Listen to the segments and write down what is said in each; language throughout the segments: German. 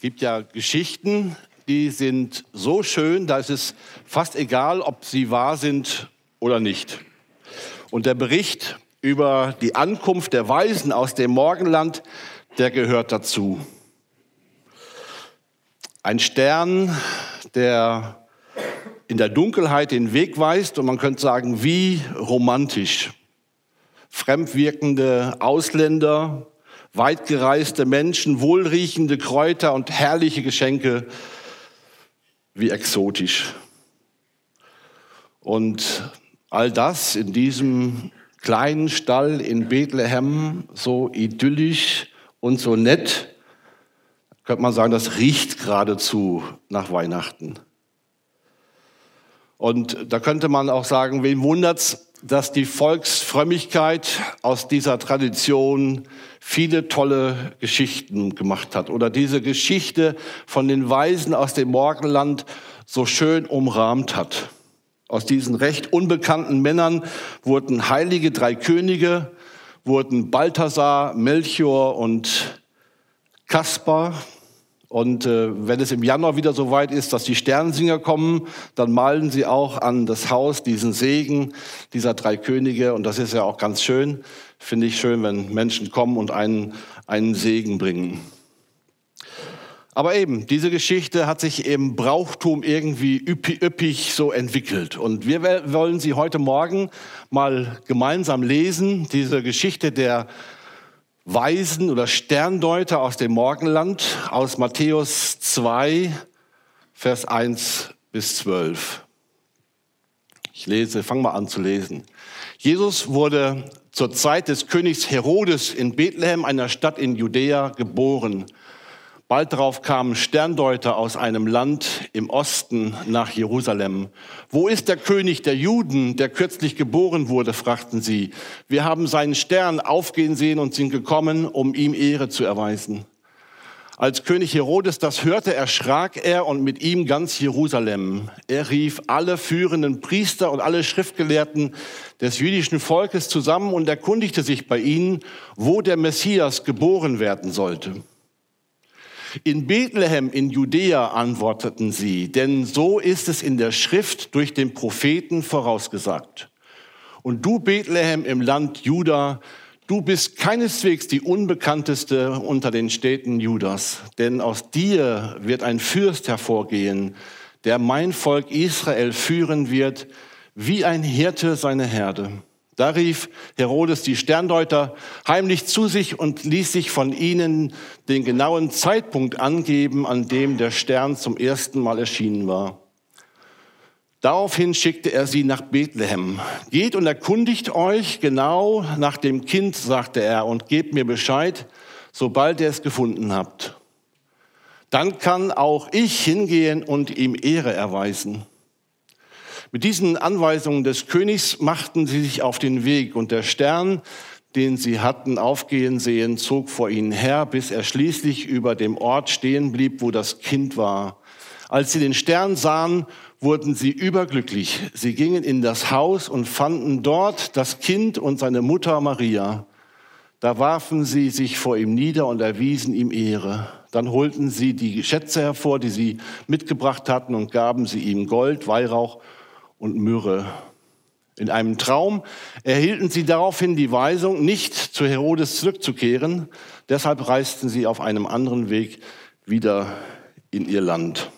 gibt ja Geschichten, die sind so schön, da ist es fast egal, ob sie wahr sind oder nicht. Und der Bericht über die Ankunft der Weisen aus dem Morgenland, der gehört dazu. Ein Stern, der in der Dunkelheit den Weg weist und man könnte sagen, wie romantisch. Fremdwirkende Ausländer, weitgereiste Menschen, wohlriechende Kräuter und herrliche Geschenke, wie exotisch. Und all das in diesem kleinen Stall in Bethlehem, so idyllisch und so nett, könnte man sagen, das riecht geradezu nach Weihnachten. Und da könnte man auch sagen, wen wundert's, dass die Volksfrömmigkeit aus dieser Tradition viele tolle Geschichten gemacht hat oder diese Geschichte von den Weisen aus dem Morgenland so schön umrahmt hat. Aus diesen recht unbekannten Männern wurden heilige drei Könige, wurden Balthasar, Melchior und Kaspar. Und äh, wenn es im Januar wieder so weit ist, dass die Sternsinger kommen, dann malen sie auch an das Haus diesen Segen dieser drei Könige. Und das ist ja auch ganz schön. Finde ich schön, wenn Menschen kommen und einen, einen Segen bringen. Aber eben, diese Geschichte hat sich im Brauchtum irgendwie üppig, üppig so entwickelt. Und wir wollen sie heute Morgen mal gemeinsam lesen, diese Geschichte der Weisen oder Sterndeuter aus dem Morgenland aus Matthäus 2, Vers 1 bis 12. Ich lese, fang mal an zu lesen. Jesus wurde zur Zeit des Königs Herodes in Bethlehem, einer Stadt in Judäa, geboren. Bald darauf kamen Sterndeuter aus einem Land im Osten nach Jerusalem. Wo ist der König der Juden, der kürzlich geboren wurde? fragten sie. Wir haben seinen Stern aufgehen sehen und sind gekommen, um ihm Ehre zu erweisen. Als König Herodes das hörte, erschrak er und mit ihm ganz Jerusalem. Er rief alle führenden Priester und alle Schriftgelehrten des jüdischen Volkes zusammen und erkundigte sich bei ihnen, wo der Messias geboren werden sollte. In Bethlehem in Judäa antworteten sie, denn so ist es in der Schrift durch den Propheten vorausgesagt. Und du, Bethlehem im Land Juda, du bist keineswegs die unbekannteste unter den Städten Judas, denn aus dir wird ein Fürst hervorgehen, der mein Volk Israel führen wird, wie ein Hirte seine Herde. Da rief Herodes die Sterndeuter heimlich zu sich und ließ sich von ihnen den genauen Zeitpunkt angeben, an dem der Stern zum ersten Mal erschienen war. Daraufhin schickte er sie nach Bethlehem. Geht und erkundigt euch genau nach dem Kind, sagte er, und gebt mir Bescheid, sobald ihr es gefunden habt. Dann kann auch ich hingehen und ihm Ehre erweisen. Mit diesen Anweisungen des Königs machten sie sich auf den Weg und der Stern, den sie hatten aufgehen sehen, zog vor ihnen her, bis er schließlich über dem Ort stehen blieb, wo das Kind war. Als sie den Stern sahen, wurden sie überglücklich. Sie gingen in das Haus und fanden dort das Kind und seine Mutter Maria. Da warfen sie sich vor ihm nieder und erwiesen ihm Ehre. Dann holten sie die Schätze hervor, die sie mitgebracht hatten, und gaben sie ihm Gold, Weihrauch und Myrrhe. In einem Traum erhielten sie daraufhin die Weisung, nicht zu Herodes zurückzukehren. Deshalb reisten sie auf einem anderen Weg wieder in ihr Land.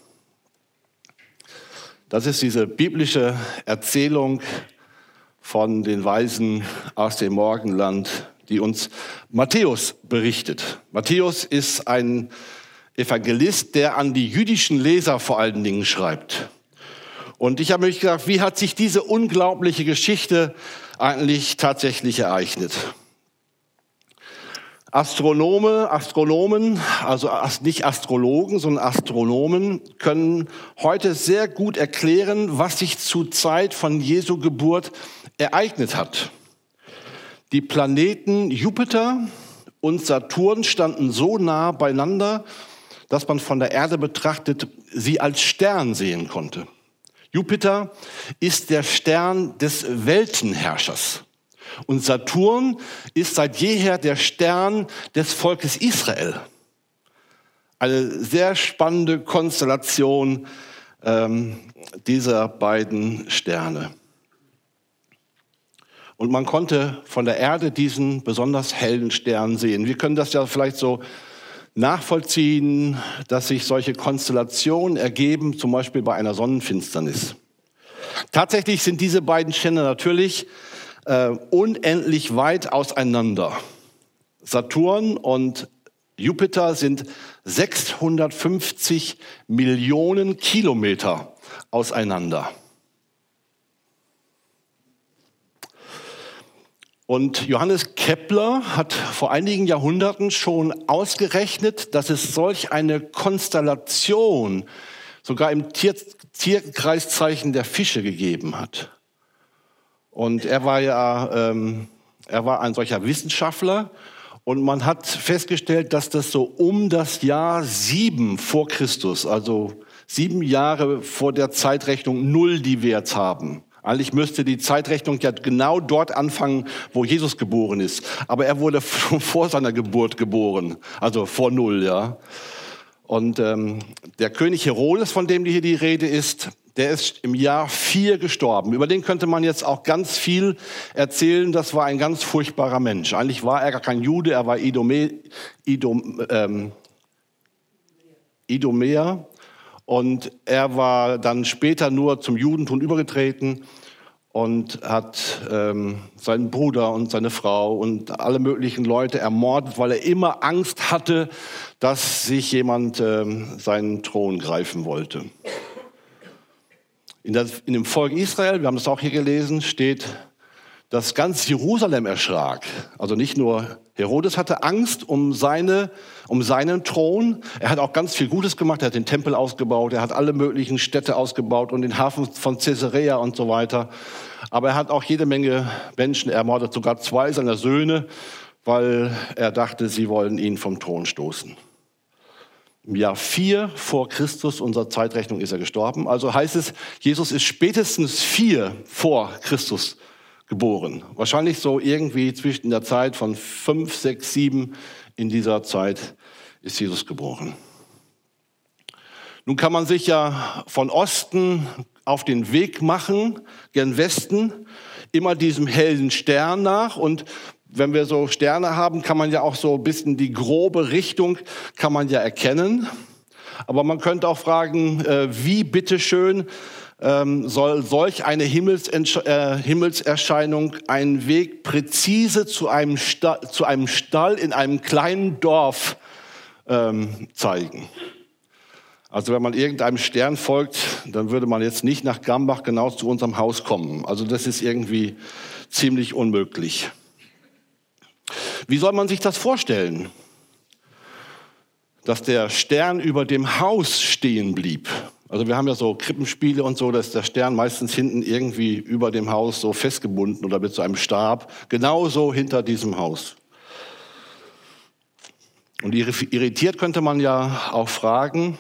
Das ist diese biblische Erzählung von den Weisen aus dem Morgenland, die uns Matthäus berichtet. Matthäus ist ein Evangelist, der an die jüdischen Leser vor allen Dingen schreibt. Und ich habe mich gedacht, wie hat sich diese unglaubliche Geschichte eigentlich tatsächlich ereignet? Astronome, Astronomen, also nicht Astrologen, sondern Astronomen können heute sehr gut erklären, was sich zur Zeit von Jesu Geburt ereignet hat. Die Planeten Jupiter und Saturn standen so nah beieinander, dass man von der Erde betrachtet sie als Stern sehen konnte. Jupiter ist der Stern des Weltenherrschers. Und Saturn ist seit jeher der Stern des Volkes Israel. eine sehr spannende Konstellation ähm, dieser beiden Sterne. Und man konnte von der Erde diesen besonders hellen Stern sehen. Wir können das ja vielleicht so nachvollziehen, dass sich solche Konstellationen ergeben, zum Beispiel bei einer Sonnenfinsternis. Tatsächlich sind diese beiden Sterne natürlich äh, unendlich weit auseinander. Saturn und Jupiter sind 650 Millionen Kilometer auseinander. Und Johannes Kepler hat vor einigen Jahrhunderten schon ausgerechnet, dass es solch eine Konstellation sogar im Tier Tierkreiszeichen der Fische gegeben hat. Und er war ja, ähm, er war ein solcher Wissenschaftler und man hat festgestellt, dass das so um das Jahr sieben vor Christus, also sieben Jahre vor der Zeitrechnung Null, die wir jetzt haben, eigentlich müsste die Zeitrechnung ja genau dort anfangen, wo Jesus geboren ist. Aber er wurde vor seiner Geburt geboren, also vor Null, ja. Und ähm, der König Herodes, von dem hier die Rede ist, der ist im Jahr vier gestorben. Über den könnte man jetzt auch ganz viel erzählen. Das war ein ganz furchtbarer Mensch. Eigentlich war er gar kein Jude, er war Idome, Idom, ähm. Und er war dann später nur zum Judentum übergetreten und hat ähm, seinen Bruder und seine Frau und alle möglichen Leute ermordet, weil er immer Angst hatte, dass sich jemand ähm, seinen Thron greifen wollte. In, das, in dem Volk Israel, wir haben das auch hier gelesen, steht, dass ganz Jerusalem erschrak. Also nicht nur Herodes hatte Angst um, seine, um seinen Thron. Er hat auch ganz viel Gutes gemacht. Er hat den Tempel ausgebaut. Er hat alle möglichen Städte ausgebaut und den Hafen von Caesarea und so weiter. Aber er hat auch jede Menge Menschen ermordet, sogar zwei seiner Söhne, weil er dachte, sie wollen ihn vom Thron stoßen. Im Jahr 4 vor Christus, unserer Zeitrechnung, ist er gestorben. Also heißt es, Jesus ist spätestens vier vor Christus geboren. Wahrscheinlich so irgendwie zwischen der Zeit von fünf, sechs, sieben in dieser Zeit ist Jesus geboren. Nun kann man sich ja von Osten auf den Weg machen, gen Westen, immer diesem hellen Stern nach und wenn wir so Sterne haben, kann man ja auch so ein bisschen die grobe Richtung kann man ja erkennen. Aber man könnte auch fragen, äh, wie bitteschön ähm, soll solch eine äh, Himmelserscheinung einen Weg präzise zu einem, Stall, zu einem Stall in einem kleinen Dorf ähm, zeigen. Also wenn man irgendeinem Stern folgt, dann würde man jetzt nicht nach Gambach genau zu unserem Haus kommen. Also das ist irgendwie ziemlich unmöglich. Wie soll man sich das vorstellen? Dass der Stern über dem Haus stehen blieb. Also wir haben ja so Krippenspiele und so, da ist der Stern meistens hinten irgendwie über dem Haus so festgebunden oder mit so einem Stab, genauso hinter diesem Haus. Und irritiert könnte man ja auch fragen,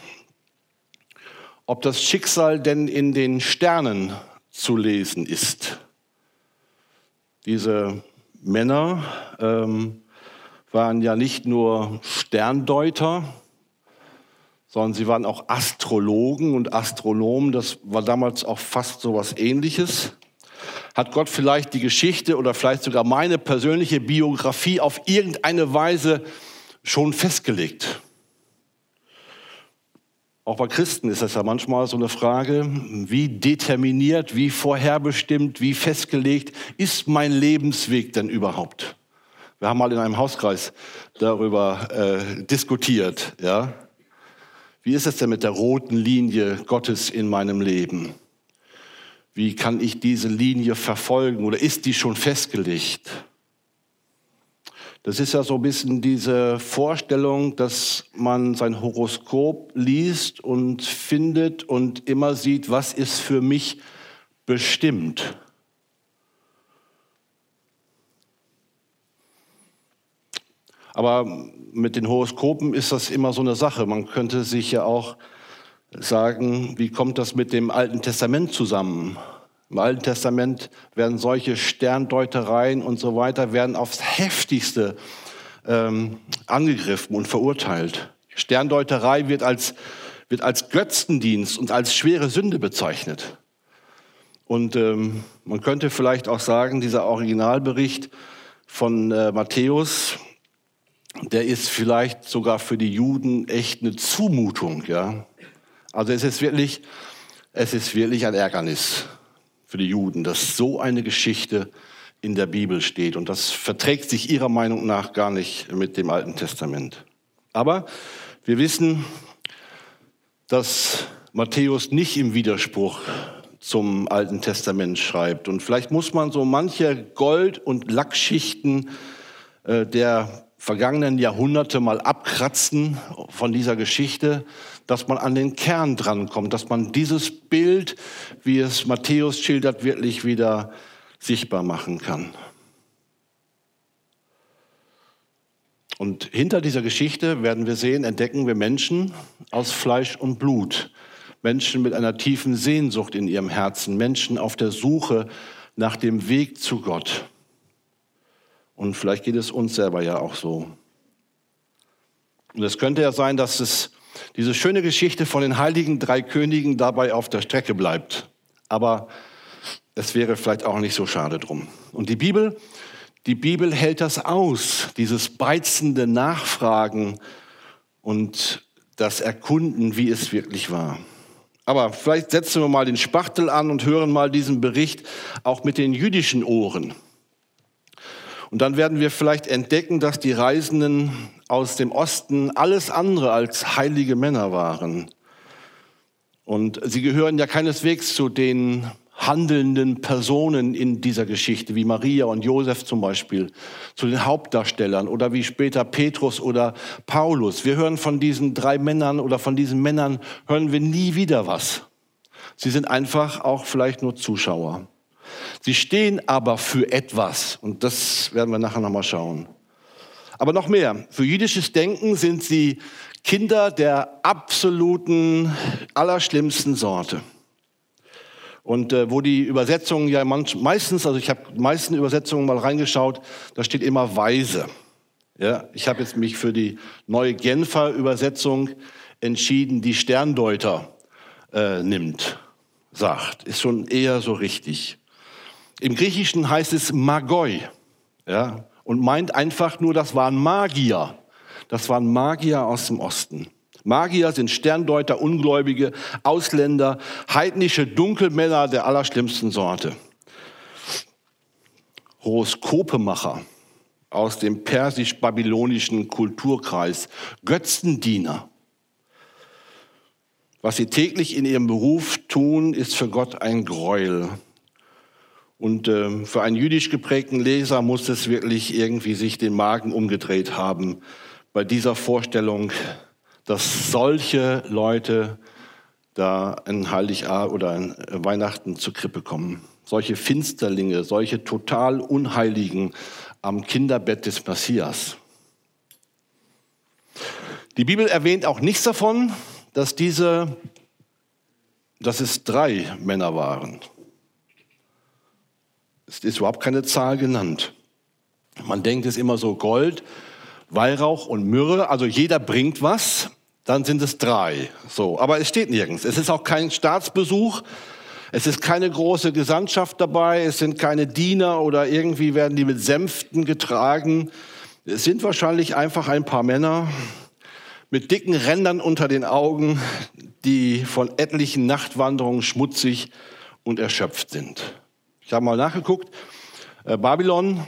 ob das Schicksal denn in den Sternen zu lesen ist. Diese Männer ähm, waren ja nicht nur Sterndeuter, sondern sie waren auch Astrologen und Astronomen. Das war damals auch fast so was Ähnliches. Hat Gott vielleicht die Geschichte oder vielleicht sogar meine persönliche Biografie auf irgendeine Weise schon festgelegt? Auch bei Christen ist das ja manchmal so eine Frage, wie determiniert, wie vorherbestimmt, wie festgelegt ist mein Lebensweg denn überhaupt? Wir haben mal in einem Hauskreis darüber äh, diskutiert. Ja? Wie ist es denn mit der roten Linie Gottes in meinem Leben? Wie kann ich diese Linie verfolgen oder ist die schon festgelegt? Das ist ja so ein bisschen diese Vorstellung, dass man sein Horoskop liest und findet und immer sieht, was ist für mich bestimmt. Aber mit den Horoskopen ist das immer so eine Sache. Man könnte sich ja auch sagen, wie kommt das mit dem Alten Testament zusammen? Im Alten Testament werden solche Sterndeutereien und so weiter werden aufs heftigste ähm, angegriffen und verurteilt. Sterndeuterei wird als, wird als Götzendienst und als schwere Sünde bezeichnet. Und ähm, man könnte vielleicht auch sagen, dieser Originalbericht von äh, Matthäus, der ist vielleicht sogar für die Juden echt eine Zumutung. Ja? Also es ist wirklich, es ist wirklich ein Ärgernis für die Juden, dass so eine Geschichte in der Bibel steht. Und das verträgt sich ihrer Meinung nach gar nicht mit dem Alten Testament. Aber wir wissen, dass Matthäus nicht im Widerspruch zum Alten Testament schreibt. Und vielleicht muss man so manche Gold- und Lackschichten äh, der vergangenen Jahrhunderte mal abkratzen von dieser Geschichte, dass man an den Kern drankommt, dass man dieses Bild, wie es Matthäus schildert, wirklich wieder sichtbar machen kann. Und hinter dieser Geschichte werden wir sehen, entdecken wir Menschen aus Fleisch und Blut. Menschen mit einer tiefen Sehnsucht in ihrem Herzen, Menschen auf der Suche nach dem Weg zu Gott. Und vielleicht geht es uns selber ja auch so. Und es könnte ja sein, dass es diese schöne Geschichte von den heiligen drei Königen dabei auf der Strecke bleibt. Aber es wäre vielleicht auch nicht so schade drum. Und die Bibel, die Bibel hält das aus, dieses beizende Nachfragen und das Erkunden, wie es wirklich war. Aber vielleicht setzen wir mal den Spachtel an und hören mal diesen Bericht auch mit den jüdischen Ohren. Und dann werden wir vielleicht entdecken, dass die Reisenden aus dem Osten alles andere als heilige Männer waren. Und sie gehören ja keineswegs zu den handelnden Personen in dieser Geschichte, wie Maria und Josef zum Beispiel, zu den Hauptdarstellern oder wie später Petrus oder Paulus. Wir hören von diesen drei Männern oder von diesen Männern hören wir nie wieder was. Sie sind einfach auch vielleicht nur Zuschauer. Sie stehen aber für etwas und das werden wir nachher nochmal schauen. Aber noch mehr, für jüdisches Denken sind sie Kinder der absoluten, allerschlimmsten Sorte. Und äh, wo die Übersetzungen ja manch, meistens, also ich habe meisten Übersetzungen mal reingeschaut, da steht immer weise. Ja, ich habe jetzt mich für die neue Genfer Übersetzung entschieden, die Sterndeuter äh, nimmt, sagt. Ist schon eher so richtig. Im Griechischen heißt es Magoi. Ja, und meint einfach nur, das waren Magier. Das waren Magier aus dem Osten. Magier sind Sterndeuter, Ungläubige, Ausländer, heidnische Dunkelmänner der allerschlimmsten Sorte. Horoskopemacher aus dem persisch-babylonischen Kulturkreis, Götzendiener. Was sie täglich in ihrem Beruf tun, ist für Gott ein Gräuel. Und äh, für einen jüdisch geprägten Leser muss es wirklich irgendwie sich den Magen umgedreht haben bei dieser Vorstellung, dass solche Leute da in Heiligabend oder in Weihnachten zur Krippe kommen. Solche Finsterlinge, solche total Unheiligen am Kinderbett des Messias. Die Bibel erwähnt auch nichts davon, dass diese, dass es drei Männer waren. Es ist überhaupt keine Zahl genannt. Man denkt es immer so Gold, Weihrauch und Myrrhe, also jeder bringt was, dann sind es drei. So, aber es steht nirgends. Es ist auch kein Staatsbesuch. Es ist keine große Gesandtschaft dabei. Es sind keine Diener oder irgendwie werden die mit Sänften getragen. Es sind wahrscheinlich einfach ein paar Männer mit dicken Rändern unter den Augen, die von etlichen Nachtwanderungen schmutzig und erschöpft sind. Ich habe mal nachgeguckt. Äh, Babylon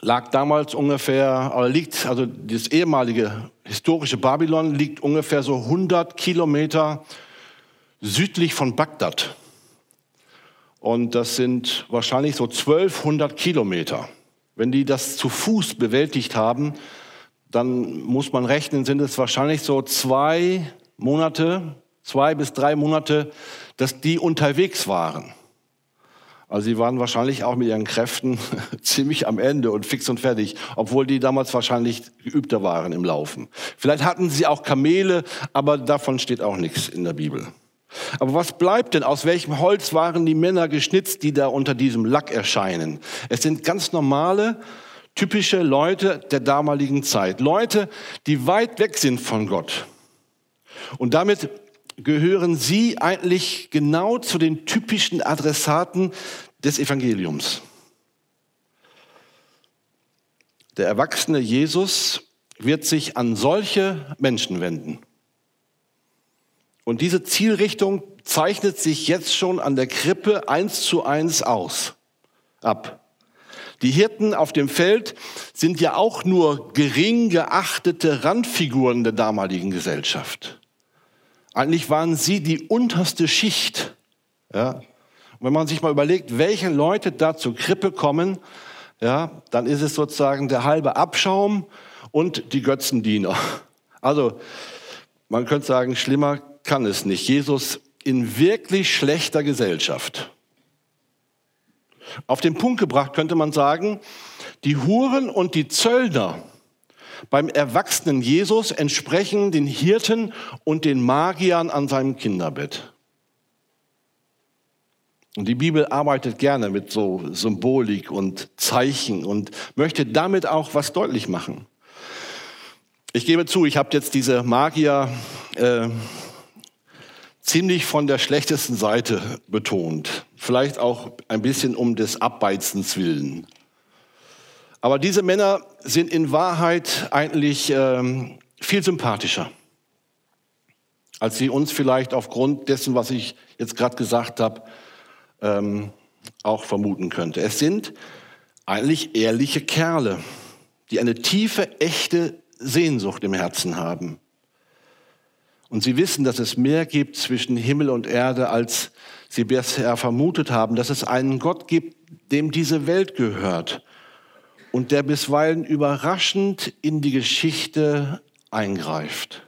lag damals ungefähr, oder liegt, also das ehemalige historische Babylon liegt ungefähr so 100 Kilometer südlich von Bagdad. Und das sind wahrscheinlich so 1200 Kilometer. Wenn die das zu Fuß bewältigt haben, dann muss man rechnen, sind es wahrscheinlich so zwei Monate, zwei bis drei Monate, dass die unterwegs waren. Also sie waren wahrscheinlich auch mit ihren Kräften ziemlich am Ende und fix und fertig, obwohl die damals wahrscheinlich geübter waren im Laufen. Vielleicht hatten sie auch Kamele, aber davon steht auch nichts in der Bibel. Aber was bleibt denn? Aus welchem Holz waren die Männer geschnitzt, die da unter diesem Lack erscheinen? Es sind ganz normale, typische Leute der damaligen Zeit. Leute, die weit weg sind von Gott. Und damit gehören sie eigentlich genau zu den typischen Adressaten des Evangeliums. Der erwachsene Jesus wird sich an solche Menschen wenden. Und diese Zielrichtung zeichnet sich jetzt schon an der Krippe eins zu eins aus, ab. Die Hirten auf dem Feld sind ja auch nur gering geachtete Randfiguren der damaligen Gesellschaft. Eigentlich waren sie die unterste Schicht. Ja. Und wenn man sich mal überlegt, welche Leute da zur Krippe kommen, ja, dann ist es sozusagen der halbe Abschaum und die Götzendiener. Also man könnte sagen, schlimmer kann es nicht. Jesus in wirklich schlechter Gesellschaft. Auf den Punkt gebracht könnte man sagen, die Huren und die Zöllner beim erwachsenen Jesus entsprechen den Hirten und den Magiern an seinem Kinderbett. Und die Bibel arbeitet gerne mit so Symbolik und Zeichen und möchte damit auch was deutlich machen. Ich gebe zu, ich habe jetzt diese Magier äh, ziemlich von der schlechtesten Seite betont. Vielleicht auch ein bisschen um des Abbeizens willen. Aber diese Männer sind in Wahrheit eigentlich ähm, viel sympathischer, als sie uns vielleicht aufgrund dessen, was ich jetzt gerade gesagt habe, ähm, auch vermuten könnte. Es sind eigentlich ehrliche Kerle, die eine tiefe, echte Sehnsucht im Herzen haben. Und sie wissen, dass es mehr gibt zwischen Himmel und Erde, als sie bisher vermutet haben, dass es einen Gott gibt, dem diese Welt gehört und der bisweilen überraschend in die Geschichte eingreift.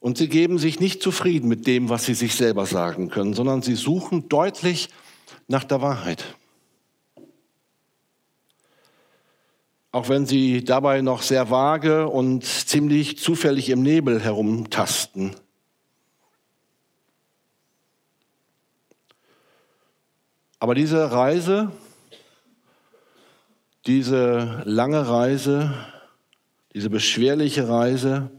Und sie geben sich nicht zufrieden mit dem, was sie sich selber sagen können, sondern sie suchen deutlich nach der Wahrheit. Auch wenn sie dabei noch sehr vage und ziemlich zufällig im Nebel herumtasten. Aber diese Reise, diese lange Reise, diese beschwerliche Reise,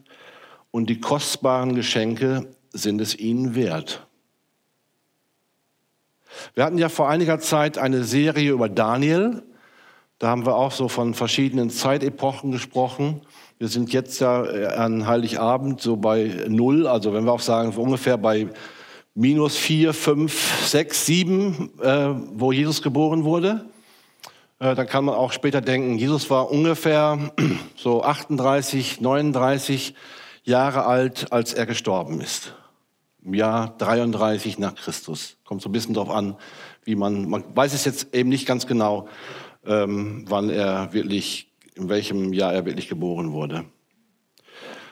und die kostbaren Geschenke sind es ihnen wert. Wir hatten ja vor einiger Zeit eine Serie über Daniel. Da haben wir auch so von verschiedenen Zeitepochen gesprochen. Wir sind jetzt ja an Heiligabend so bei Null, also wenn wir auch sagen, ungefähr bei minus vier, fünf, sechs, sieben, äh, wo Jesus geboren wurde. Äh, dann kann man auch später denken, Jesus war ungefähr so 38, 39 Jahre alt, als er gestorben ist. Im Jahr 33 nach Christus. Kommt so ein bisschen darauf an, wie man, man weiß es jetzt eben nicht ganz genau, ähm, wann er wirklich, in welchem Jahr er wirklich geboren wurde.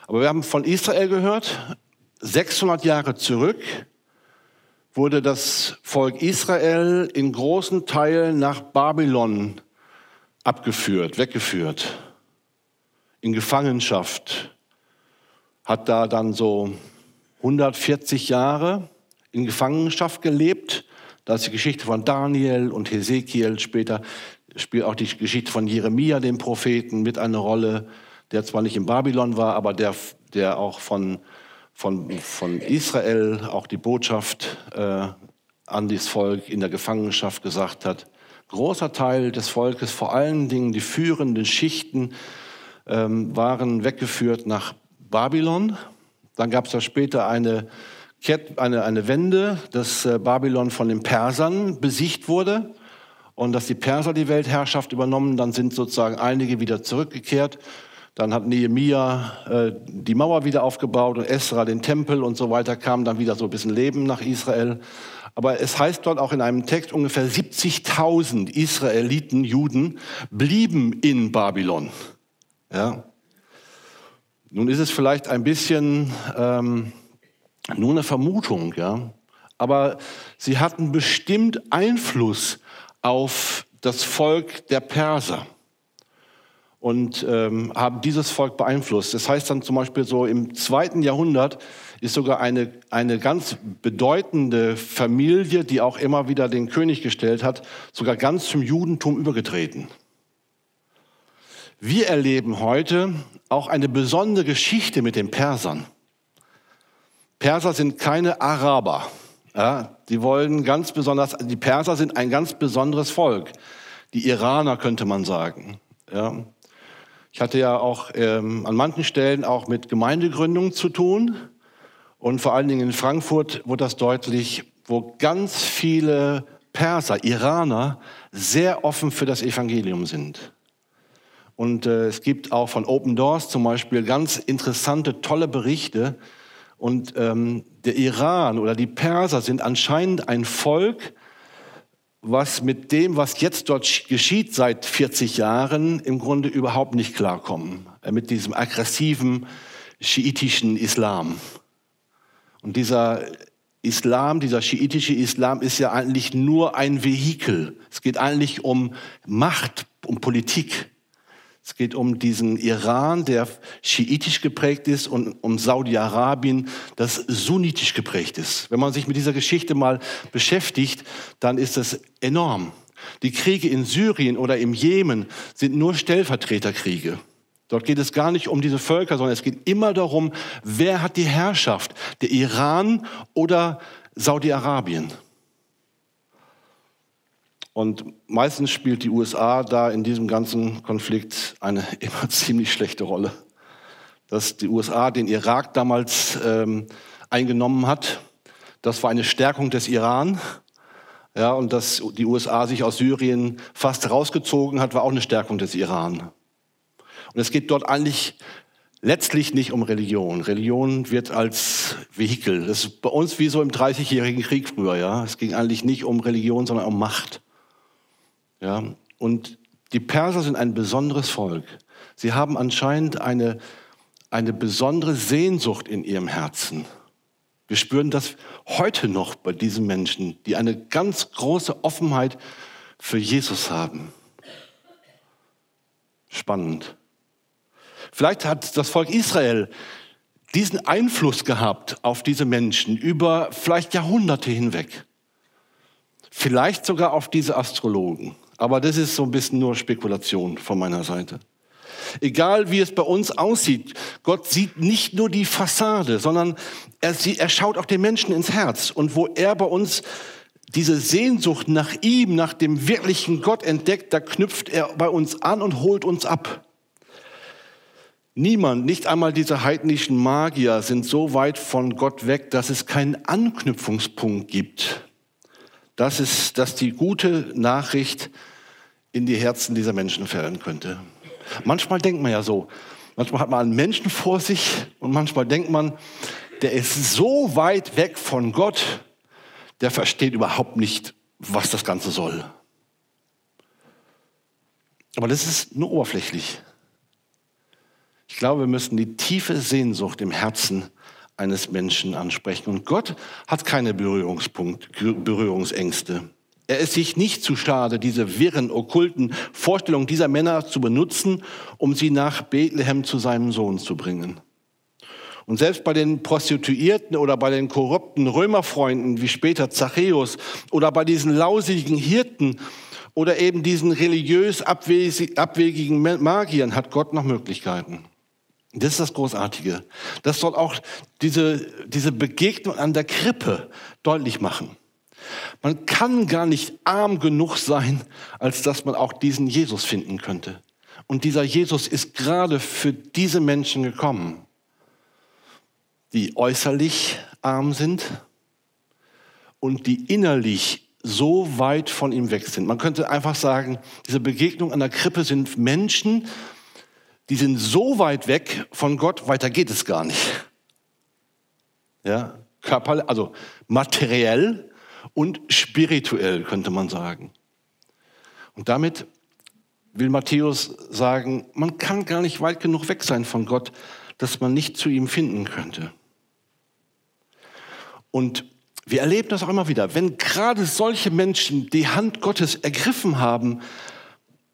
Aber wir haben von Israel gehört, 600 Jahre zurück wurde das Volk Israel in großen Teilen nach Babylon abgeführt, weggeführt, in Gefangenschaft, hat da dann so 140 Jahre in Gefangenschaft gelebt. Da ist die Geschichte von Daniel und Hesekiel später spielt auch die Geschichte von Jeremia, dem Propheten, mit eine Rolle, der zwar nicht in Babylon war, aber der, der auch von, von, von Israel auch die Botschaft äh, an das Volk in der Gefangenschaft gesagt hat. Großer Teil des Volkes, vor allen Dingen die führenden Schichten, ähm, waren weggeführt nach Babylon. Dann gab es ja später eine, eine, eine Wende, dass äh, Babylon von den Persern besiegt wurde und dass die Perser die Weltherrschaft übernommen. Dann sind sozusagen einige wieder zurückgekehrt. Dann hat Nehemia äh, die Mauer wieder aufgebaut und Esra den Tempel und so weiter, kam dann wieder so ein bisschen Leben nach Israel. Aber es heißt dort auch in einem Text, ungefähr 70.000 Israeliten, Juden, blieben in Babylon. Ja, nun ist es vielleicht ein bisschen ähm, nur eine Vermutung, ja, aber sie hatten bestimmt Einfluss auf das Volk der Perser. Und ähm, haben dieses Volk beeinflusst. Das heißt dann zum Beispiel so im zweiten Jahrhundert ist sogar eine, eine ganz bedeutende Familie, die auch immer wieder den König gestellt hat, sogar ganz zum Judentum übergetreten. Wir erleben heute auch eine besondere Geschichte mit den Persern. Perser sind keine Araber. Ja, die wollen ganz besonders, die Perser sind ein ganz besonderes Volk. Die Iraner könnte man sagen. Ja. Ich hatte ja auch ähm, an manchen Stellen auch mit Gemeindegründung zu tun. Und vor allen Dingen in Frankfurt wurde das deutlich, wo ganz viele Perser, Iraner sehr offen für das Evangelium sind. Und äh, es gibt auch von Open Doors zum Beispiel ganz interessante, tolle Berichte. Und ähm, der Iran oder die Perser sind anscheinend ein Volk, was mit dem, was jetzt dort geschieht seit 40 Jahren, im Grunde überhaupt nicht klarkommen. Äh, mit diesem aggressiven schiitischen Islam. Und dieser Islam, dieser schiitische Islam ist ja eigentlich nur ein Vehikel. Es geht eigentlich um Macht, um Politik. Es geht um diesen Iran, der schiitisch geprägt ist und um Saudi-Arabien, das sunnitisch geprägt ist. Wenn man sich mit dieser Geschichte mal beschäftigt, dann ist das enorm. Die Kriege in Syrien oder im Jemen sind nur Stellvertreterkriege. Dort geht es gar nicht um diese Völker, sondern es geht immer darum, wer hat die Herrschaft, der Iran oder Saudi-Arabien. Und meistens spielt die USA da in diesem ganzen Konflikt eine immer ziemlich schlechte Rolle. Dass die USA den Irak damals ähm, eingenommen hat, das war eine Stärkung des Iran. Ja, und dass die USA sich aus Syrien fast rausgezogen hat, war auch eine Stärkung des Iran. Und es geht dort eigentlich letztlich nicht um Religion. Religion wird als Vehikel. Das ist bei uns wie so im Dreißigjährigen Krieg früher. Ja, es ging eigentlich nicht um Religion, sondern um Macht. Ja, und die Perser sind ein besonderes Volk. Sie haben anscheinend eine, eine besondere Sehnsucht in ihrem Herzen. Wir spüren das heute noch bei diesen Menschen, die eine ganz große Offenheit für Jesus haben. Spannend. Vielleicht hat das Volk Israel diesen Einfluss gehabt auf diese Menschen über vielleicht Jahrhunderte hinweg. Vielleicht sogar auf diese Astrologen. Aber das ist so ein bisschen nur Spekulation von meiner Seite. Egal wie es bei uns aussieht, Gott sieht nicht nur die Fassade, sondern er, er schaut auch den Menschen ins Herz. Und wo er bei uns diese Sehnsucht nach ihm, nach dem wirklichen Gott entdeckt, da knüpft er bei uns an und holt uns ab. Niemand, nicht einmal diese heidnischen Magier sind so weit von Gott weg, dass es keinen Anknüpfungspunkt gibt. Das ist, dass die gute Nachricht in die Herzen dieser Menschen fallen könnte. Manchmal denkt man ja so, manchmal hat man einen Menschen vor sich und manchmal denkt man, der ist so weit weg von Gott, der versteht überhaupt nicht, was das Ganze soll. Aber das ist nur oberflächlich. Ich glaube, wir müssen die tiefe Sehnsucht im Herzen eines Menschen ansprechen. Und Gott hat keine Berührungsängste. Er ist sich nicht zu schade, diese wirren, okkulten Vorstellungen dieser Männer zu benutzen, um sie nach Bethlehem zu seinem Sohn zu bringen. Und selbst bei den Prostituierten oder bei den korrupten Römerfreunden, wie später Zachäus, oder bei diesen lausigen Hirten oder eben diesen religiös abwegigen Magiern hat Gott noch Möglichkeiten. Das ist das Großartige. Das soll auch diese, diese Begegnung an der Krippe deutlich machen. Man kann gar nicht arm genug sein, als dass man auch diesen Jesus finden könnte. Und dieser Jesus ist gerade für diese Menschen gekommen, die äußerlich arm sind und die innerlich so weit von ihm weg sind. Man könnte einfach sagen, diese Begegnung an der Krippe sind Menschen, die sind so weit weg von Gott, weiter geht es gar nicht. Ja, körperlich, also materiell und spirituell könnte man sagen. Und damit will Matthäus sagen, man kann gar nicht weit genug weg sein von Gott, dass man nicht zu ihm finden könnte. Und wir erleben das auch immer wieder. Wenn gerade solche Menschen die Hand Gottes ergriffen haben,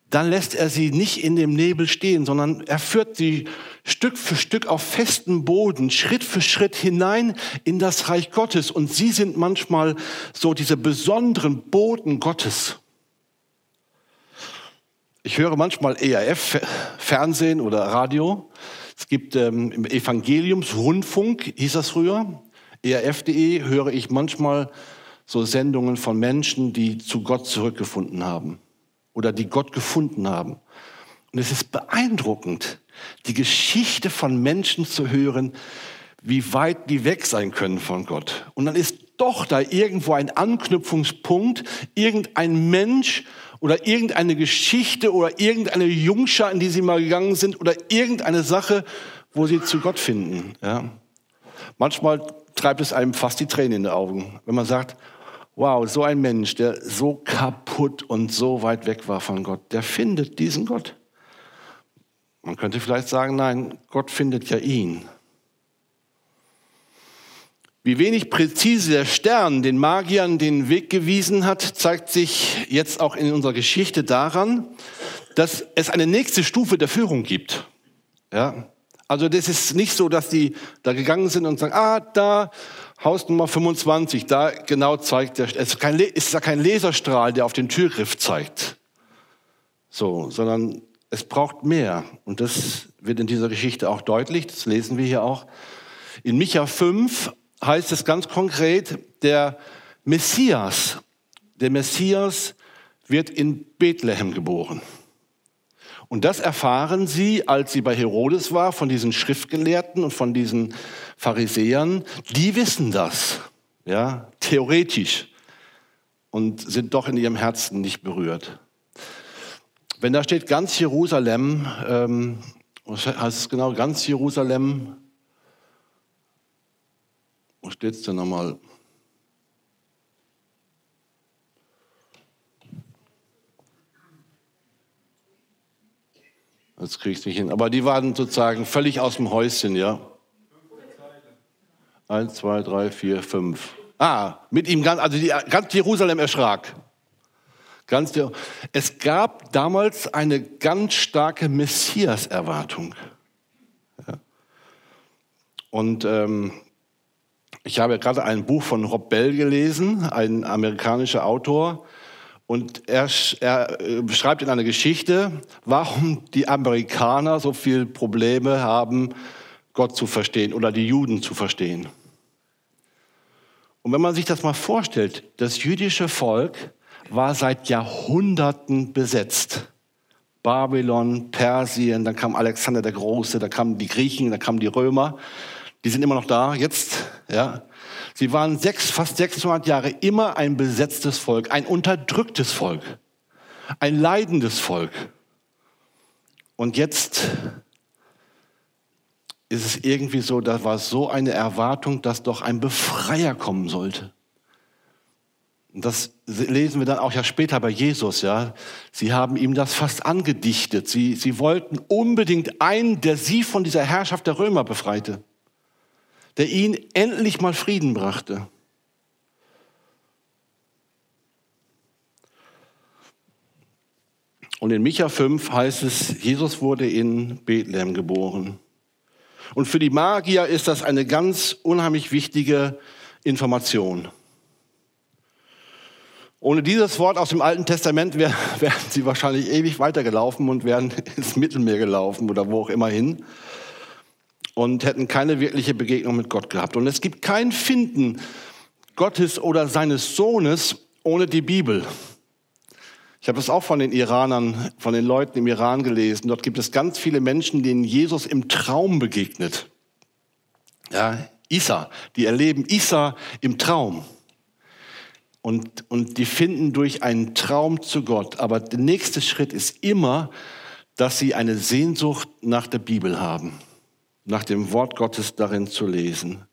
dann lässt er sie nicht in dem Nebel stehen, sondern er führt sie Stück für Stück auf festen Boden, Schritt für Schritt hinein in das Reich Gottes. Und sie sind manchmal so diese besonderen Boden Gottes. Ich höre manchmal ERF, Fernsehen oder Radio. Es gibt ähm, im Evangeliumsrundfunk, hieß das früher, ERF.de, höre ich manchmal so Sendungen von Menschen, die zu Gott zurückgefunden haben oder die Gott gefunden haben. Und es ist beeindruckend, die Geschichte von Menschen zu hören, wie weit die weg sein können von Gott. Und dann ist doch da irgendwo ein Anknüpfungspunkt, irgendein Mensch oder irgendeine Geschichte oder irgendeine Jungschar, in die sie mal gegangen sind oder irgendeine Sache, wo sie zu Gott finden. Ja. Manchmal treibt es einem fast die Tränen in die Augen, wenn man sagt, wow, so ein Mensch, der so kaputt und so weit weg war von Gott, der findet diesen Gott. Man könnte vielleicht sagen, nein, Gott findet ja ihn. Wie wenig präzise der Stern den Magiern den Weg gewiesen hat, zeigt sich jetzt auch in unserer Geschichte daran, dass es eine nächste Stufe der Führung gibt. Ja? Also das ist nicht so, dass die da gegangen sind und sagen, ah, da Haus Nummer 25, da genau zeigt der, es ist ja kein Laserstrahl, der auf den Türgriff zeigt. So, sondern es braucht mehr. Und das wird in dieser Geschichte auch deutlich, das lesen wir hier auch. In Micha 5 heißt es ganz konkret, der Messias, der Messias wird in Bethlehem geboren. Und das erfahren sie, als sie bei Herodes war, von diesen Schriftgelehrten und von diesen Pharisäern. Die wissen das, ja, theoretisch und sind doch in ihrem Herzen nicht berührt. Wenn da steht ganz Jerusalem, ähm, was heißt es genau, ganz Jerusalem, wo steht es denn nochmal? Das kriegst du nicht hin. Aber die waren sozusagen völlig aus dem Häuschen, ja. Eins, zwei, drei, vier, fünf. Ah, mit ihm ganz, also die, ganz Jerusalem erschrak. Ganz, es gab damals eine ganz starke Messias-Erwartung. Und ähm, ich habe gerade ein Buch von Rob Bell gelesen, ein amerikanischer Autor, und er, er äh, beschreibt in einer Geschichte, warum die Amerikaner so viele Probleme haben, Gott zu verstehen oder die Juden zu verstehen. Und wenn man sich das mal vorstellt, das jüdische Volk war seit Jahrhunderten besetzt. Babylon, Persien, dann kam Alexander der Große, da kamen die Griechen, da kamen die Römer. Die sind immer noch da jetzt, ja. Sie waren sechs, fast 600 Jahre immer ein besetztes Volk, ein unterdrücktes Volk, ein leidendes Volk. Und jetzt ist es irgendwie so, da war so eine Erwartung, dass doch ein Befreier kommen sollte. Und das lesen wir dann auch ja später bei Jesus, ja. Sie haben ihm das fast angedichtet. Sie, sie wollten unbedingt einen, der sie von dieser Herrschaft der Römer befreite der ihn endlich mal Frieden brachte. Und in Micha 5 heißt es, Jesus wurde in Bethlehem geboren. Und für die Magier ist das eine ganz unheimlich wichtige Information. Ohne dieses Wort aus dem Alten Testament wären sie wahrscheinlich ewig weitergelaufen und wären ins Mittelmeer gelaufen oder wo auch immer hin und hätten keine wirkliche Begegnung mit Gott gehabt. Und es gibt kein Finden Gottes oder seines Sohnes ohne die Bibel. Ich habe das auch von den Iranern, von den Leuten im Iran gelesen. Dort gibt es ganz viele Menschen, denen Jesus im Traum begegnet. Ja, Isa, die erleben Isa im Traum. Und, und die finden durch einen Traum zu Gott. Aber der nächste Schritt ist immer, dass sie eine Sehnsucht nach der Bibel haben nach dem Wort Gottes darin zu lesen.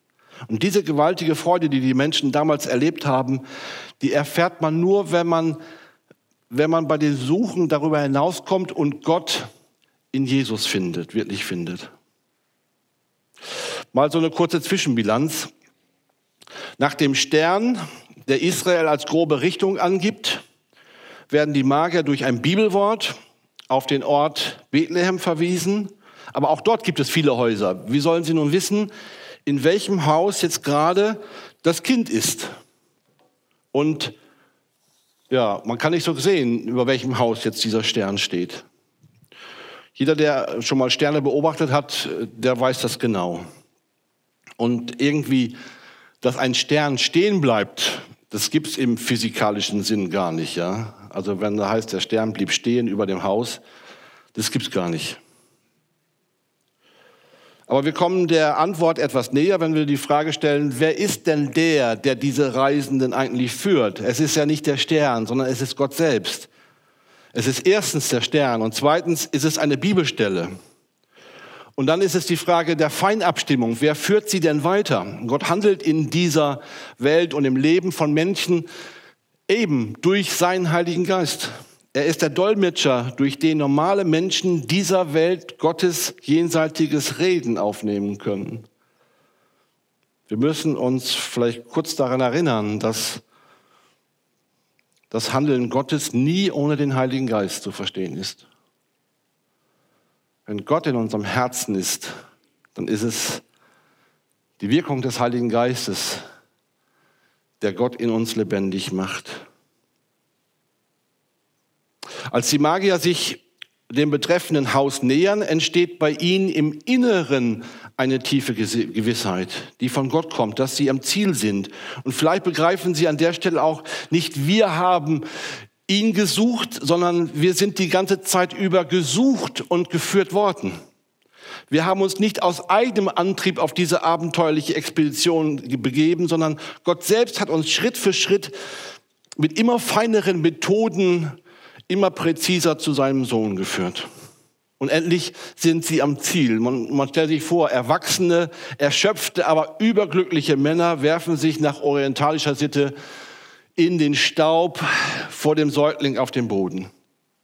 Und diese gewaltige Freude, die die Menschen damals erlebt haben, die erfährt man nur, wenn man, wenn man bei den Suchen darüber hinauskommt und Gott in Jesus findet, wirklich findet. Mal so eine kurze Zwischenbilanz. Nach dem Stern, der Israel als grobe Richtung angibt, werden die Magier durch ein Bibelwort auf den Ort Bethlehem verwiesen, aber auch dort gibt es viele Häuser. Wie sollen Sie nun wissen, in welchem Haus jetzt gerade das Kind ist? Und ja, man kann nicht so sehen, über welchem Haus jetzt dieser Stern steht. Jeder, der schon mal Sterne beobachtet hat, der weiß das genau. Und irgendwie, dass ein Stern stehen bleibt, das gibt es im physikalischen Sinn gar nicht. Ja? Also wenn da heißt, der Stern blieb stehen über dem Haus, das gibt es gar nicht. Aber wir kommen der Antwort etwas näher, wenn wir die Frage stellen, wer ist denn der, der diese Reisenden eigentlich führt? Es ist ja nicht der Stern, sondern es ist Gott selbst. Es ist erstens der Stern und zweitens ist es eine Bibelstelle. Und dann ist es die Frage der Feinabstimmung. Wer führt sie denn weiter? Gott handelt in dieser Welt und im Leben von Menschen eben durch seinen Heiligen Geist. Er ist der Dolmetscher, durch den normale Menschen dieser Welt Gottes jenseitiges Reden aufnehmen können. Wir müssen uns vielleicht kurz daran erinnern, dass das Handeln Gottes nie ohne den Heiligen Geist zu verstehen ist. Wenn Gott in unserem Herzen ist, dann ist es die Wirkung des Heiligen Geistes, der Gott in uns lebendig macht. Als die Magier sich dem betreffenden Haus nähern, entsteht bei ihnen im Inneren eine tiefe Gewissheit, die von Gott kommt, dass sie am Ziel sind. Und vielleicht begreifen sie an der Stelle auch nicht, wir haben ihn gesucht, sondern wir sind die ganze Zeit über gesucht und geführt worden. Wir haben uns nicht aus eigenem Antrieb auf diese abenteuerliche Expedition begeben, sondern Gott selbst hat uns Schritt für Schritt mit immer feineren Methoden immer präziser zu seinem Sohn geführt. Und endlich sind sie am Ziel. Man, man stellt sich vor, erwachsene, erschöpfte, aber überglückliche Männer werfen sich nach orientalischer Sitte in den Staub vor dem Säugling auf dem Boden.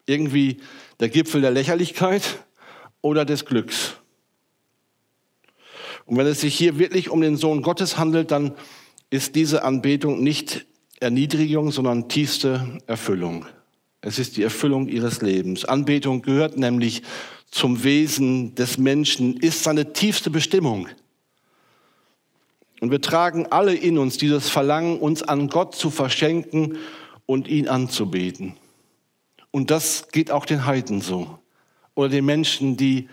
Irgendwie der Gipfel der Lächerlichkeit oder des Glücks. Und wenn es sich hier wirklich um den Sohn Gottes handelt, dann ist diese Anbetung nicht Erniedrigung, sondern tiefste Erfüllung. Es ist die Erfüllung ihres Lebens. Anbetung gehört nämlich zum Wesen des Menschen, ist seine tiefste Bestimmung. Und wir tragen alle in uns dieses Verlangen, uns an Gott zu verschenken und ihn anzubeten. Und das geht auch den Heiden so. Oder den Menschen, die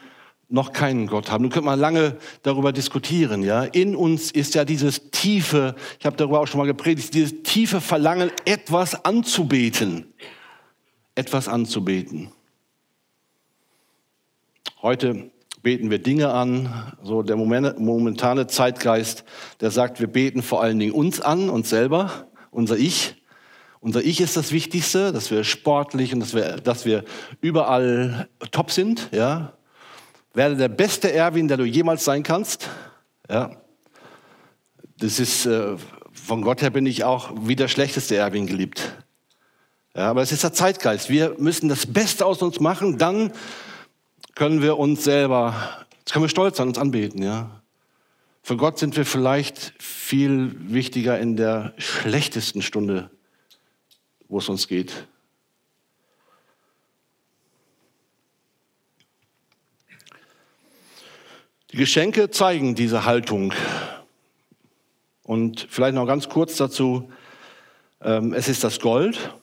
noch keinen Gott haben. Nun könnte man lange darüber diskutieren, ja. In uns ist ja dieses tiefe, ich habe darüber auch schon mal gepredigt, dieses tiefe Verlangen, etwas anzubeten etwas anzubeten. Heute beten wir Dinge an, so der momentane Zeitgeist, der sagt, wir beten vor allen Dingen uns an, uns selber, unser Ich. Unser Ich ist das Wichtigste, dass wir sportlich und dass wir, dass wir überall top sind. Ja. Werde der beste Erwin, der du jemals sein kannst. Ja. Das ist, äh, von Gott her bin ich auch wie der schlechteste Erwin geliebt. Ja, aber es ist der Zeitgeist. Wir müssen das Beste aus uns machen, dann können wir uns selber, können wir stolz an uns anbeten, ja. Für Gott sind wir vielleicht viel wichtiger in der schlechtesten Stunde, wo es uns geht. Die Geschenke zeigen diese Haltung. Und vielleicht noch ganz kurz dazu, ähm, es ist das Gold,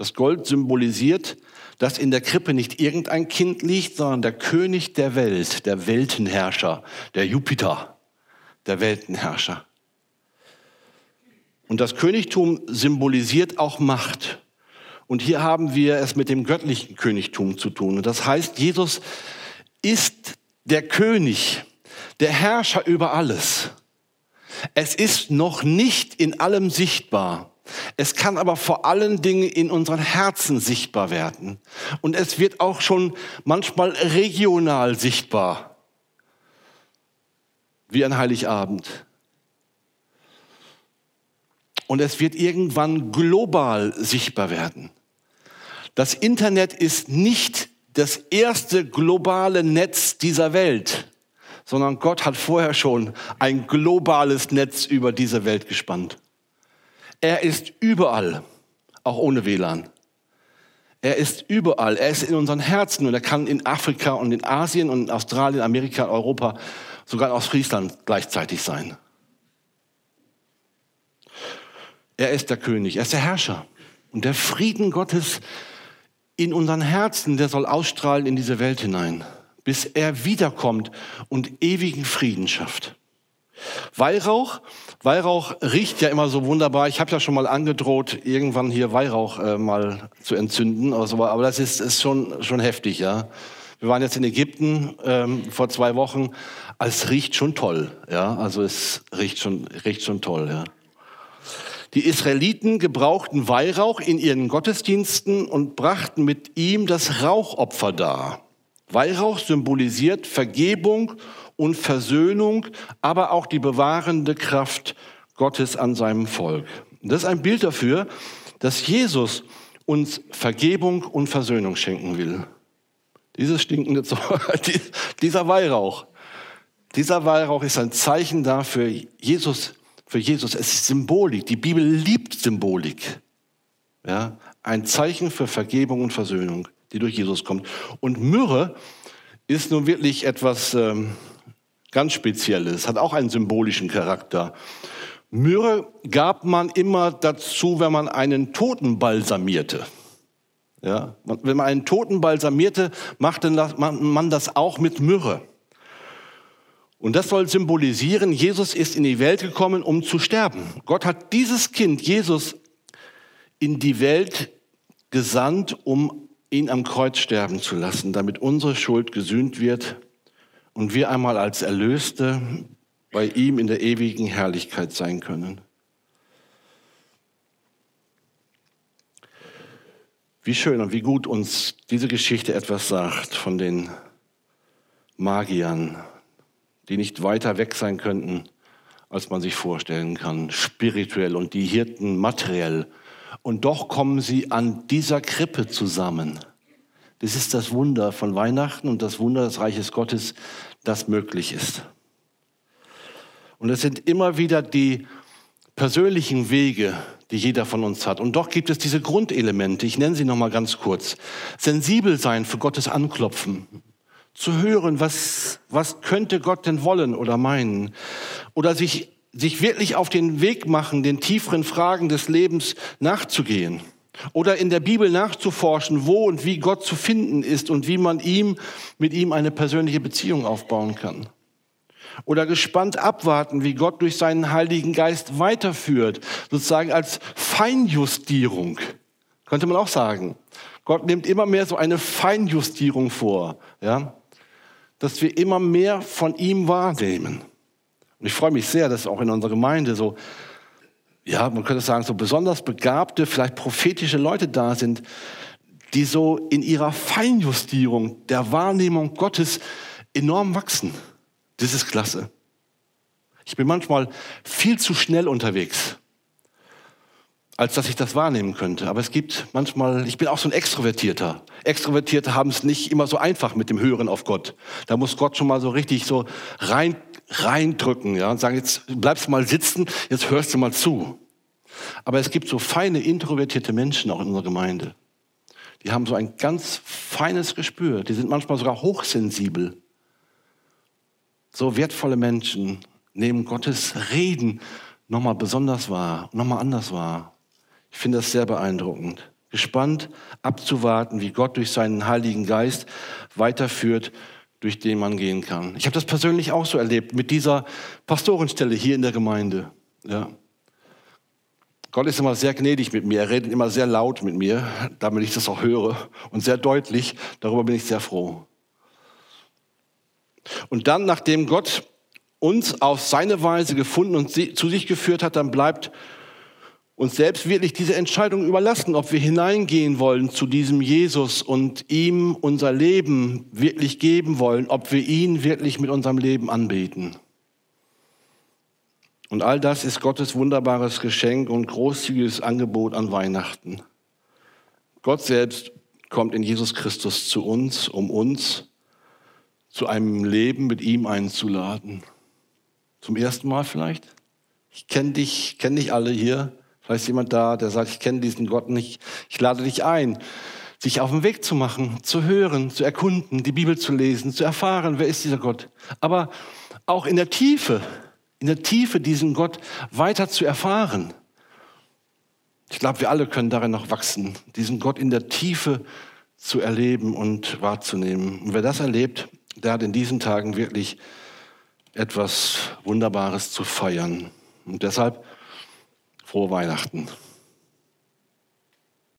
das Gold symbolisiert, dass in der Krippe nicht irgendein Kind liegt, sondern der König der Welt, der Weltenherrscher, der Jupiter, der Weltenherrscher. Und das Königtum symbolisiert auch Macht. Und hier haben wir es mit dem göttlichen Königtum zu tun. Und das heißt, Jesus ist der König, der Herrscher über alles. Es ist noch nicht in allem sichtbar. Es kann aber vor allen Dingen in unseren Herzen sichtbar werden. Und es wird auch schon manchmal regional sichtbar, wie ein Heiligabend. Und es wird irgendwann global sichtbar werden. Das Internet ist nicht das erste globale Netz dieser Welt, sondern Gott hat vorher schon ein globales Netz über diese Welt gespannt. Er ist überall, auch ohne WLAN. Er ist überall. Er ist in unseren Herzen und er kann in Afrika und in Asien und in Australien, Amerika, Europa, sogar aus Friesland gleichzeitig sein. Er ist der König, er ist der Herrscher. Und der Frieden Gottes in unseren Herzen, der soll ausstrahlen in diese Welt hinein, bis er wiederkommt und ewigen Frieden schafft. Weihrauch, Weihrauch riecht ja immer so wunderbar. Ich habe ja schon mal angedroht, irgendwann hier Weihrauch äh, mal zu entzünden, also, aber das ist, ist schon, schon heftig, ja. Wir waren jetzt in Ägypten ähm, vor zwei Wochen. Es riecht schon toll, ja. Also es riecht schon, riecht schon toll, ja. Die Israeliten gebrauchten Weihrauch in ihren Gottesdiensten und brachten mit ihm das Rauchopfer dar. Weihrauch symbolisiert Vergebung und Versöhnung, aber auch die bewahrende Kraft Gottes an seinem Volk. Das ist ein Bild dafür, dass Jesus uns Vergebung und Versöhnung schenken will. Dieses stinkende Zeug, dieser Weihrauch, dieser Weihrauch ist ein Zeichen dafür, Jesus für Jesus. Es ist Symbolik. Die Bibel liebt Symbolik. Ja, ein Zeichen für Vergebung und Versöhnung, die durch Jesus kommt. Und Myrrhe ist nun wirklich etwas ähm, ganz Spezielles, hat auch einen symbolischen Charakter. Myrrhe gab man immer dazu, wenn man einen Toten balsamierte. Ja, wenn man einen Toten balsamierte, machte man das auch mit Myrrhe. Und das soll symbolisieren, Jesus ist in die Welt gekommen, um zu sterben. Gott hat dieses Kind, Jesus, in die Welt gesandt, um ihn am Kreuz sterben zu lassen, damit unsere Schuld gesühnt wird und wir einmal als Erlöste bei ihm in der ewigen Herrlichkeit sein können. Wie schön und wie gut uns diese Geschichte etwas sagt von den Magiern, die nicht weiter weg sein könnten, als man sich vorstellen kann, spirituell und die Hirten materiell. Und doch kommen sie an dieser Krippe zusammen. Das ist das Wunder von Weihnachten und das Wunder des Reiches Gottes, das möglich ist. Und es sind immer wieder die persönlichen Wege, die jeder von uns hat. Und doch gibt es diese Grundelemente, ich nenne sie noch mal ganz kurz. Sensibel sein für Gottes Anklopfen, zu hören, was, was könnte Gott denn wollen oder meinen. Oder sich, sich wirklich auf den Weg machen, den tieferen Fragen des Lebens nachzugehen. Oder in der Bibel nachzuforschen, wo und wie Gott zu finden ist und wie man ihm, mit ihm eine persönliche Beziehung aufbauen kann. Oder gespannt abwarten, wie Gott durch seinen Heiligen Geist weiterführt, sozusagen als Feinjustierung, könnte man auch sagen. Gott nimmt immer mehr so eine Feinjustierung vor. Ja? dass wir immer mehr von ihm wahrnehmen. Ich freue mich sehr, dass auch in unserer Gemeinde so, ja, man könnte sagen, so besonders begabte, vielleicht prophetische Leute da sind, die so in ihrer Feinjustierung der Wahrnehmung Gottes enorm wachsen. Das ist klasse. Ich bin manchmal viel zu schnell unterwegs als dass ich das wahrnehmen könnte. Aber es gibt manchmal, ich bin auch so ein Extrovertierter. Extrovertierte haben es nicht immer so einfach mit dem Hören auf Gott. Da muss Gott schon mal so richtig so rein, reindrücken, ja, und sagen, jetzt bleibst du mal sitzen, jetzt hörst du mal zu. Aber es gibt so feine, introvertierte Menschen auch in unserer Gemeinde. Die haben so ein ganz feines Gespür. Die sind manchmal sogar hochsensibel. So wertvolle Menschen nehmen Gottes Reden nochmal besonders wahr, nochmal anders wahr. Ich finde das sehr beeindruckend. Gespannt abzuwarten, wie Gott durch seinen Heiligen Geist weiterführt, durch den man gehen kann. Ich habe das persönlich auch so erlebt mit dieser Pastorenstelle hier in der Gemeinde. Ja. Gott ist immer sehr gnädig mit mir. Er redet immer sehr laut mit mir, damit ich das auch höre und sehr deutlich. Darüber bin ich sehr froh. Und dann, nachdem Gott uns auf seine Weise gefunden und zu sich geführt hat, dann bleibt uns selbst wirklich diese Entscheidung überlassen, ob wir hineingehen wollen zu diesem Jesus und ihm unser Leben wirklich geben wollen, ob wir ihn wirklich mit unserem Leben anbeten. Und all das ist Gottes wunderbares Geschenk und großzügiges Angebot an Weihnachten. Gott selbst kommt in Jesus Christus zu uns, um uns zu einem Leben mit ihm einzuladen. Zum ersten Mal vielleicht? Ich kenne dich, kenne dich alle hier. Vielleicht ist jemand da, der sagt, ich kenne diesen Gott nicht. Ich lade dich ein, sich auf den Weg zu machen, zu hören, zu erkunden, die Bibel zu lesen, zu erfahren, wer ist dieser Gott. Aber auch in der Tiefe, in der Tiefe diesen Gott weiter zu erfahren. Ich glaube, wir alle können darin noch wachsen, diesen Gott in der Tiefe zu erleben und wahrzunehmen. Und wer das erlebt, der hat in diesen Tagen wirklich etwas Wunderbares zu feiern. Und deshalb frohe Weihnachten.